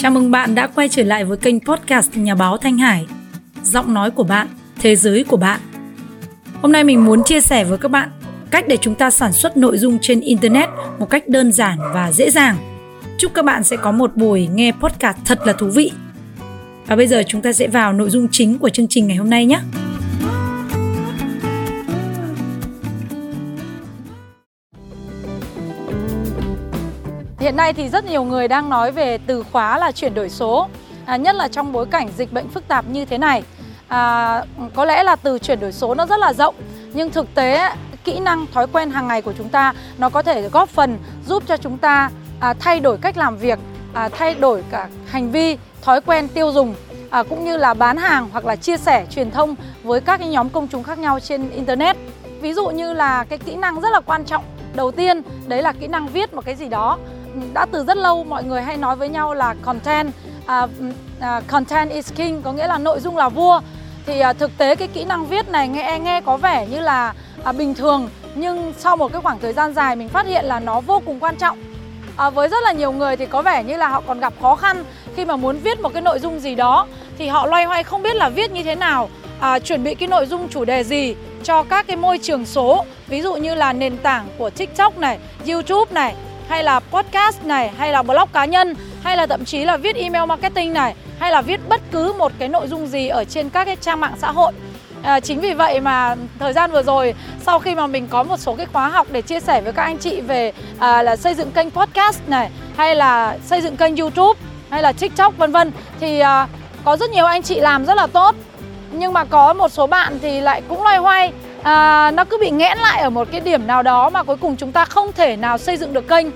Chào mừng bạn đã quay trở lại với kênh podcast Nhà báo Thanh Hải. Giọng nói của bạn, thế giới của bạn. Hôm nay mình muốn chia sẻ với các bạn cách để chúng ta sản xuất nội dung trên internet một cách đơn giản và dễ dàng. Chúc các bạn sẽ có một buổi nghe podcast thật là thú vị. Và bây giờ chúng ta sẽ vào nội dung chính của chương trình ngày hôm nay nhé. Hiện nay thì rất nhiều người đang nói về từ khóa là chuyển đổi số, à, nhất là trong bối cảnh dịch bệnh phức tạp như thế này. À, có lẽ là từ chuyển đổi số nó rất là rộng, nhưng thực tế kỹ năng thói quen hàng ngày của chúng ta nó có thể góp phần giúp cho chúng ta à, thay đổi cách làm việc, à, thay đổi cả hành vi, thói quen tiêu dùng à, cũng như là bán hàng hoặc là chia sẻ truyền thông với các cái nhóm công chúng khác nhau trên internet. Ví dụ như là cái kỹ năng rất là quan trọng đầu tiên đấy là kỹ năng viết một cái gì đó đã từ rất lâu mọi người hay nói với nhau là content uh, uh, content is king có nghĩa là nội dung là vua. Thì uh, thực tế cái kỹ năng viết này nghe nghe có vẻ như là uh, bình thường nhưng sau một cái khoảng thời gian dài mình phát hiện là nó vô cùng quan trọng. À, với rất là nhiều người thì có vẻ như là họ còn gặp khó khăn khi mà muốn viết một cái nội dung gì đó thì họ loay hoay không biết là viết như thế nào. À, chuẩn bị cái nội dung chủ đề gì cho các cái môi trường số ví dụ như là nền tảng của tiktok này youtube này hay là podcast này hay là blog cá nhân hay là thậm chí là viết email marketing này hay là viết bất cứ một cái nội dung gì ở trên các cái trang mạng xã hội. À, chính vì vậy mà thời gian vừa rồi sau khi mà mình có một số cái khóa học để chia sẻ với các anh chị về à, là xây dựng kênh podcast này hay là xây dựng kênh YouTube hay là TikTok vân vân thì à, có rất nhiều anh chị làm rất là tốt. Nhưng mà có một số bạn thì lại cũng loay hoay à, nó cứ bị nghẽn lại ở một cái điểm nào đó mà cuối cùng chúng ta không thể nào xây dựng được kênh.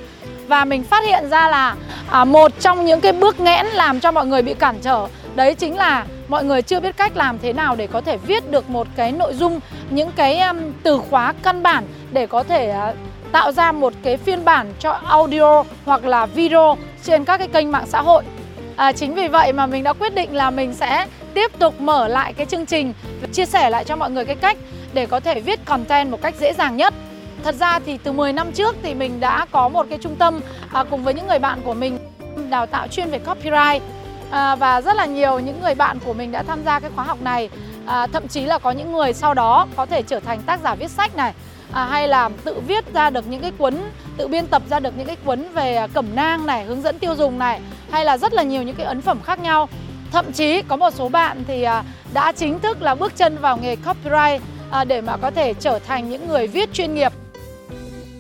Và mình phát hiện ra là à, một trong những cái bước nghẽn làm cho mọi người bị cản trở đấy chính là mọi người chưa biết cách làm thế nào để có thể viết được một cái nội dung những cái um, từ khóa căn bản để có thể uh, tạo ra một cái phiên bản cho audio hoặc là video trên các cái kênh mạng xã hội. À, chính vì vậy mà mình đã quyết định là mình sẽ tiếp tục mở lại cái chương trình chia sẻ lại cho mọi người cái cách để có thể viết content một cách dễ dàng nhất. Thật ra thì từ 10 năm trước thì mình đã có một cái trung tâm à, cùng với những người bạn của mình đào tạo chuyên về copyright. À, và rất là nhiều những người bạn của mình đã tham gia cái khóa học này. À, thậm chí là có những người sau đó có thể trở thành tác giả viết sách này. À, hay là tự viết ra được những cái cuốn tự biên tập ra được những cái cuốn về cẩm nang này hướng dẫn tiêu dùng này hay là rất là nhiều những cái ấn phẩm khác nhau. Thậm chí có một số bạn thì à, đã chính thức là bước chân vào nghề copyright à, để mà có thể trở thành những người viết chuyên nghiệp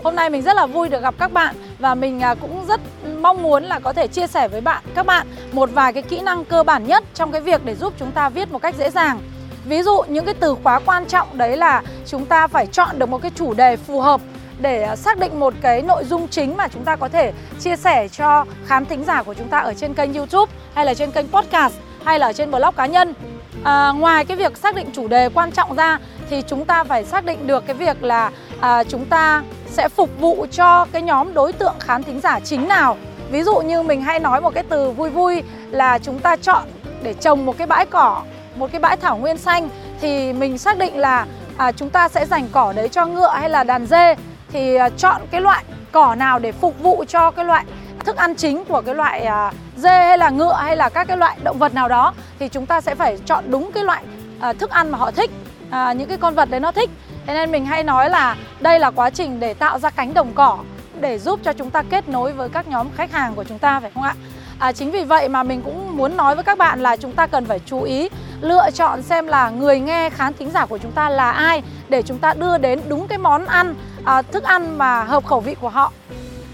Hôm nay mình rất là vui được gặp các bạn và mình à, cũng rất mong muốn là có thể chia sẻ với bạn các bạn một vài cái kỹ năng cơ bản nhất trong cái việc để giúp chúng ta viết một cách dễ dàng. Ví dụ những cái từ khóa quan trọng đấy là chúng ta phải chọn được một cái chủ đề phù hợp để à, xác định một cái nội dung chính mà chúng ta có thể chia sẻ cho khán thính giả của chúng ta ở trên kênh YouTube hay là trên kênh podcast hay là trên blog cá nhân. À, ngoài cái việc xác định chủ đề quan trọng ra thì chúng ta phải xác định được cái việc là à, chúng ta sẽ phục vụ cho cái nhóm đối tượng khán thính giả chính nào. Ví dụ như mình hay nói một cái từ vui vui là chúng ta chọn để trồng một cái bãi cỏ một cái bãi thảo nguyên xanh thì mình xác định là à, chúng ta sẽ dành cỏ đấy cho ngựa hay là đàn dê. Thì à, chọn cái loại cỏ nào để phục vụ cho cái loại thức ăn chính của cái loại à, dê hay là ngựa hay là các cái loại động vật nào đó thì chúng ta sẽ phải chọn đúng cái loại à, thức ăn mà họ thích à, những cái con vật đấy nó thích Thế nên mình hay nói là đây là quá trình để tạo ra cánh đồng cỏ để giúp cho chúng ta kết nối với các nhóm khách hàng của chúng ta phải không ạ? À, chính vì vậy mà mình cũng muốn nói với các bạn là chúng ta cần phải chú ý lựa chọn xem là người nghe khán thính giả của chúng ta là ai để chúng ta đưa đến đúng cái món ăn à, thức ăn mà hợp khẩu vị của họ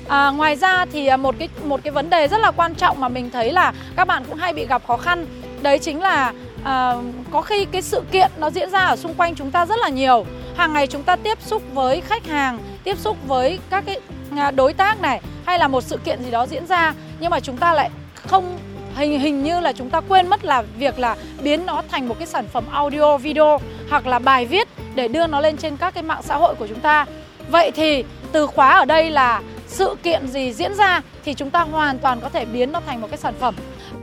À, ngoài ra thì à, một cái một cái vấn đề rất là quan trọng mà mình thấy là các bạn cũng hay bị gặp khó khăn đấy chính là à, có khi cái sự kiện nó diễn ra ở xung quanh chúng ta rất là nhiều. Hàng ngày chúng ta tiếp xúc với khách hàng tiếp xúc với các cái à, đối tác này hay là một sự kiện gì đó diễn ra nhưng mà chúng ta lại không hình hình như là chúng ta quên mất là việc là biến nó thành một cái sản phẩm audio video hoặc là bài viết để đưa nó lên trên các cái mạng xã hội của chúng ta. Vậy thì từ khóa ở đây là sự kiện gì diễn ra thì chúng ta hoàn toàn có thể biến nó thành một cái sản phẩm.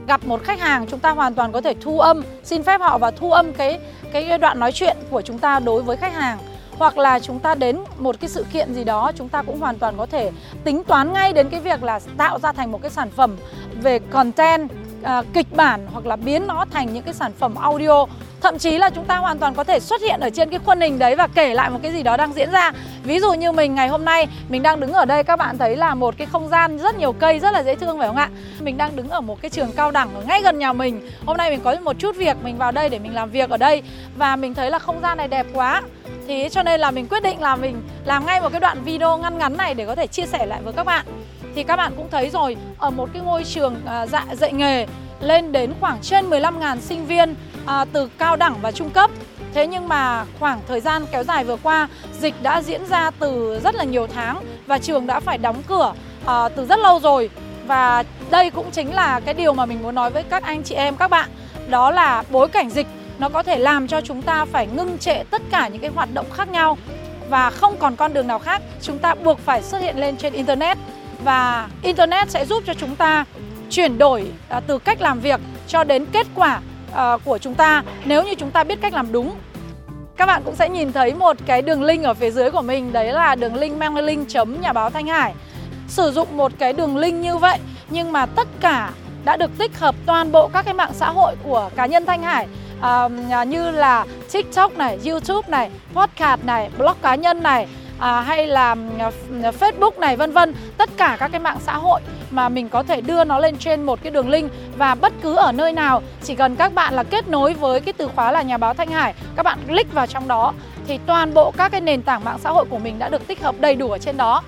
Gặp một khách hàng chúng ta hoàn toàn có thể thu âm xin phép họ và thu âm cái cái đoạn nói chuyện của chúng ta đối với khách hàng. Hoặc là chúng ta đến một cái sự kiện gì đó chúng ta cũng hoàn toàn có thể tính toán ngay đến cái việc là tạo ra thành một cái sản phẩm về content à, kịch bản hoặc là biến nó thành những cái sản phẩm audio thậm chí là chúng ta hoàn toàn có thể xuất hiện ở trên cái khuôn hình đấy và kể lại một cái gì đó đang diễn ra. Ví dụ như mình ngày hôm nay mình đang đứng ở đây các bạn thấy là một cái không gian rất nhiều cây rất là dễ thương phải không ạ? Mình đang đứng ở một cái trường cao đẳng ở ngay gần nhà mình. Hôm nay mình có một chút việc mình vào đây để mình làm việc ở đây và mình thấy là không gian này đẹp quá. Thì cho nên là mình quyết định là mình làm ngay một cái đoạn video ngắn ngắn này để có thể chia sẻ lại với các bạn. Thì các bạn cũng thấy rồi ở một cái ngôi trường à, dạ, dạy nghề lên đến khoảng trên 15.000 sinh viên à, từ cao đẳng và trung cấp. Thế nhưng mà khoảng thời gian kéo dài vừa qua, dịch đã diễn ra từ rất là nhiều tháng và trường đã phải đóng cửa à, từ rất lâu rồi. Và đây cũng chính là cái điều mà mình muốn nói với các anh chị em các bạn, đó là bối cảnh dịch nó có thể làm cho chúng ta phải ngưng trệ tất cả những cái hoạt động khác nhau. Và không còn con đường nào khác, chúng ta buộc phải xuất hiện lên trên internet. Và internet sẽ giúp cho chúng ta chuyển đổi à, từ cách làm việc cho đến kết quả Ờ, của chúng ta. Nếu như chúng ta biết cách làm đúng các bạn cũng sẽ nhìn thấy một cái đường link ở phía dưới của mình. Đấy là đường link mang link chấm nhà báo Thanh Hải. Sử dụng một cái đường link như vậy nhưng mà tất cả đã được tích hợp toàn bộ các cái mạng xã hội của cá nhân Thanh Hải. À, như là TikTok này, YouTube này, podcast này, blog cá nhân này à, hay là à, Facebook này vân vân. Tất cả các cái mạng xã hội mà mình có thể đưa nó lên trên một cái đường link và bất cứ ở nơi nào chỉ cần các bạn là kết nối với cái từ khóa là nhà báo Thanh Hải các bạn click vào trong đó thì toàn bộ các cái nền tảng mạng xã hội của mình đã được tích hợp đầy đủ ở trên đó.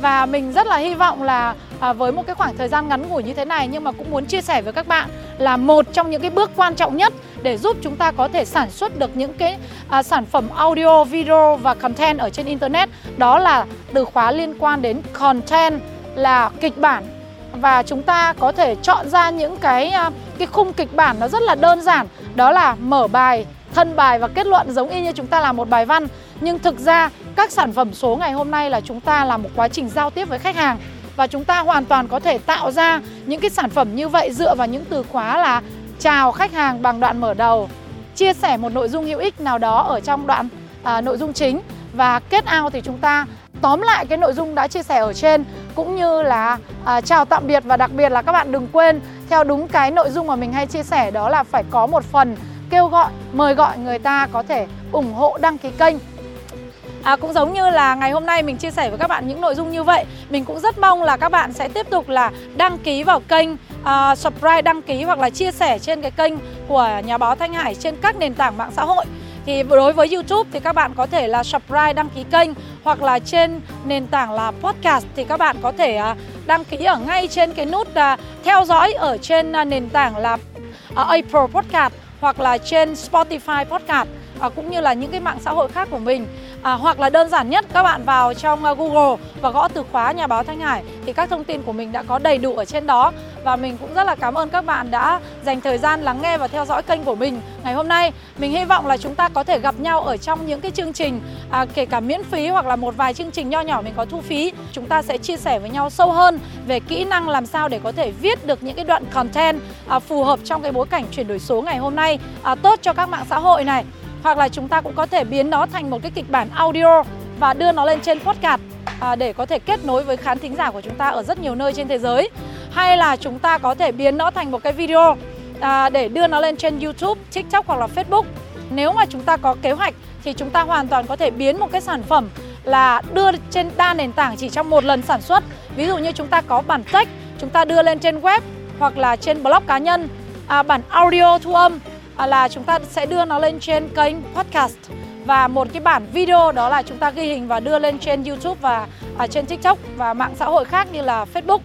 Và mình rất là hy vọng là à, với một cái khoảng thời gian ngắn ngủi như thế này nhưng mà cũng muốn chia sẻ với các bạn là một trong những cái bước quan trọng nhất để giúp chúng ta có thể sản xuất được những cái à, sản phẩm audio, video và content ở trên internet. Đó là từ khóa liên quan đến content là kịch bản. Và chúng ta có thể chọn ra những cái à, cái khung kịch bản nó rất là đơn giản. Đó là mở bài thân bài và kết luận giống y như chúng ta làm một bài văn. Nhưng thực ra các sản phẩm số ngày hôm nay là chúng ta làm một quá trình giao tiếp với khách hàng. Và chúng ta hoàn toàn có thể tạo ra những cái sản phẩm như vậy dựa vào những từ khóa là chào khách hàng bằng đoạn mở đầu chia sẻ một nội dung hữu ích nào đó ở trong đoạn à, nội dung chính. Và kết out thì chúng ta tóm lại cái nội dung đã chia sẻ ở trên cũng như là à, chào tạm biệt và đặc biệt là các bạn đừng quên theo đúng cái nội dung mà mình hay chia sẻ đó là phải có một phần kêu gọi mời gọi người ta có thể ủng hộ đăng ký kênh. À, cũng giống như là ngày hôm nay mình chia sẻ với các bạn những nội dung như vậy Mình cũng rất mong là các bạn sẽ tiếp tục là đăng ký vào kênh à, uh, Subscribe, đăng ký hoặc là chia sẻ trên cái kênh của nhà báo Thanh Hải trên các nền tảng mạng xã hội thì đối với YouTube thì các bạn có thể là subscribe, đăng ký kênh hoặc là trên nền tảng là podcast thì các bạn có thể à, đăng ký ở ngay trên cái nút à, theo dõi ở trên à, nền tảng là Apple Podcast hoặc là trên Spotify Podcast cũng như là những cái mạng xã hội khác của mình à, hoặc là đơn giản nhất các bạn vào trong à, Google và gõ từ khóa nhà báo Thanh Hải thì các thông tin của mình đã có đầy đủ ở trên đó. Và mình cũng rất là cảm ơn các bạn đã dành thời gian lắng nghe và theo dõi kênh của mình. Ngày hôm nay mình hy vọng là chúng ta có thể gặp nhau ở trong những cái chương trình à, kể cả miễn phí hoặc là một vài chương trình nho nhỏ mình có thu phí. Chúng ta sẽ chia sẻ với nhau sâu hơn về kỹ năng làm sao để có thể viết được những cái đoạn content à, phù hợp trong cái bối cảnh chuyển đổi số ngày hôm nay. À, tốt cho các mạng xã hội này hoặc là chúng ta cũng có thể biến nó thành một cái kịch bản audio và đưa nó lên trên podcast à, để có thể kết nối với khán thính giả của chúng ta ở rất nhiều nơi trên thế giới hay là chúng ta có thể biến nó thành một cái video à, để đưa nó lên trên YouTube, TikTok hoặc là Facebook. Nếu mà chúng ta có kế hoạch thì chúng ta hoàn toàn có thể biến một cái sản phẩm là đưa trên đa nền tảng chỉ trong một lần sản xuất. Ví dụ như chúng ta có bản text, chúng ta đưa lên trên web hoặc là trên blog cá nhân, à, bản audio thu âm À, là chúng ta sẽ đưa nó lên trên kênh podcast và một cái bản video đó là chúng ta ghi hình và đưa lên trên YouTube và à, trên TikTok và mạng xã hội khác như là Facebook.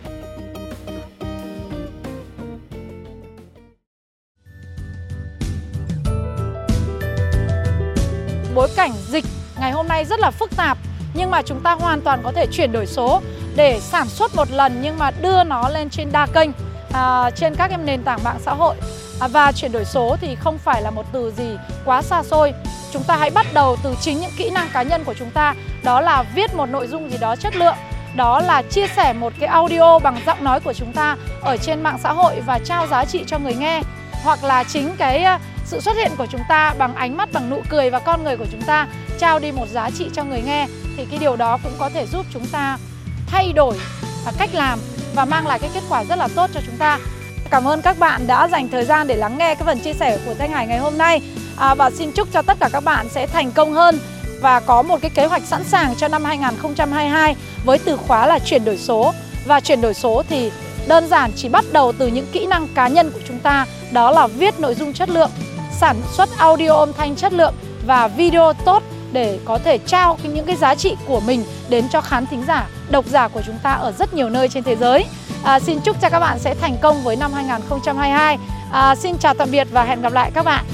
Bối cảnh dịch ngày hôm nay rất là phức tạp nhưng mà chúng ta hoàn toàn có thể chuyển đổi số để sản xuất một lần nhưng mà đưa nó lên trên đa kênh à, trên các em nền tảng mạng xã hội À, và chuyển đổi số thì không phải là một từ gì quá xa xôi. Chúng ta hãy bắt đầu từ chính những kỹ năng cá nhân của chúng ta. Đó là viết một nội dung gì đó chất lượng. Đó là chia sẻ một cái audio bằng giọng nói của chúng ta ở trên mạng xã hội và trao giá trị cho người nghe. Hoặc là chính cái ờ, sự xuất hiện của chúng ta bằng ánh mắt, bằng nụ cười và con người của chúng ta trao đi một giá trị cho người nghe. Thì cái điều đó cũng có thể giúp chúng ta thay đổi à, cách làm và mang lại cái kết quả rất là tốt cho chúng ta. Cảm ơn các bạn đã dành thời gian để lắng nghe cái phần chia sẻ của Thanh Hải ngày hôm nay à, và xin chúc cho tất cả các bạn sẽ thành công hơn và có một cái kế hoạch sẵn sàng cho năm 2022 với từ khóa là chuyển đổi số và chuyển đổi số thì đơn giản chỉ bắt đầu từ những kỹ năng cá nhân của chúng ta đó là viết nội dung chất lượng, sản xuất audio âm thanh chất lượng và video tốt để có thể trao những cái giá trị của mình đến cho khán thính giả, độc giả của chúng ta ở rất nhiều nơi trên thế giới. À, xin chúc cho các bạn sẽ thành công với năm 2022. À, xin chào tạm biệt và hẹn gặp lại các bạn.